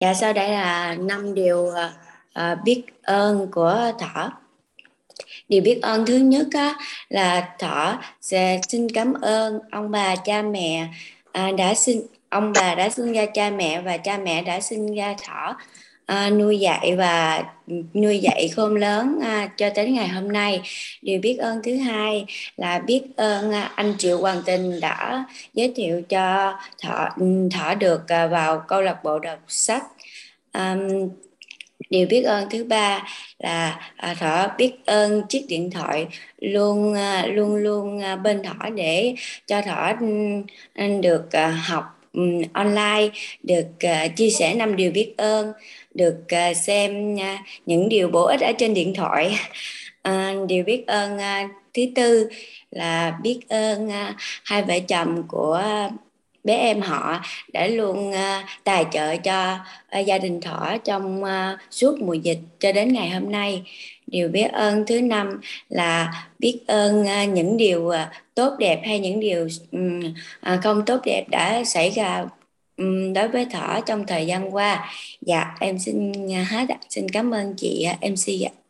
Dạ sau đây là năm điều uh, biết ơn của Thỏ. Điều biết ơn thứ nhất á, là Thỏ sẽ xin cảm ơn ông bà cha mẹ à, đã sinh ông bà đã sinh ra cha mẹ và cha mẹ đã sinh ra Thỏ à, nuôi dạy và nuôi dạy khôn lớn à, cho đến ngày hôm nay. Điều biết ơn thứ hai là biết ơn à, anh triệu hoàng tình đã giới thiệu cho thọ thọ được à, vào câu lạc bộ đọc sách. À, điều biết ơn thứ ba là à, thọ biết ơn chiếc điện thoại luôn à, luôn luôn à, bên thọ để cho thọ được à, học um, online được uh, chia sẻ năm điều biết ơn được uh, xem uh, những điều bổ ích ở trên điện thoại. Uh, điều biết ơn uh, thứ tư là biết ơn uh, hai vợ chồng của bé em họ đã luôn ờ, tài trợ cho ờ, gia đình thỏ trong ờ, suốt mùa dịch cho đến ngày hôm nay. Điều biết ơn thứ năm là biết ơn những điều tốt đẹp hay những điều không tốt đẹp đã xảy ra đối với thỏ trong thời gian qua. Dạ em xin hết xin cảm ơn chị mc ạ.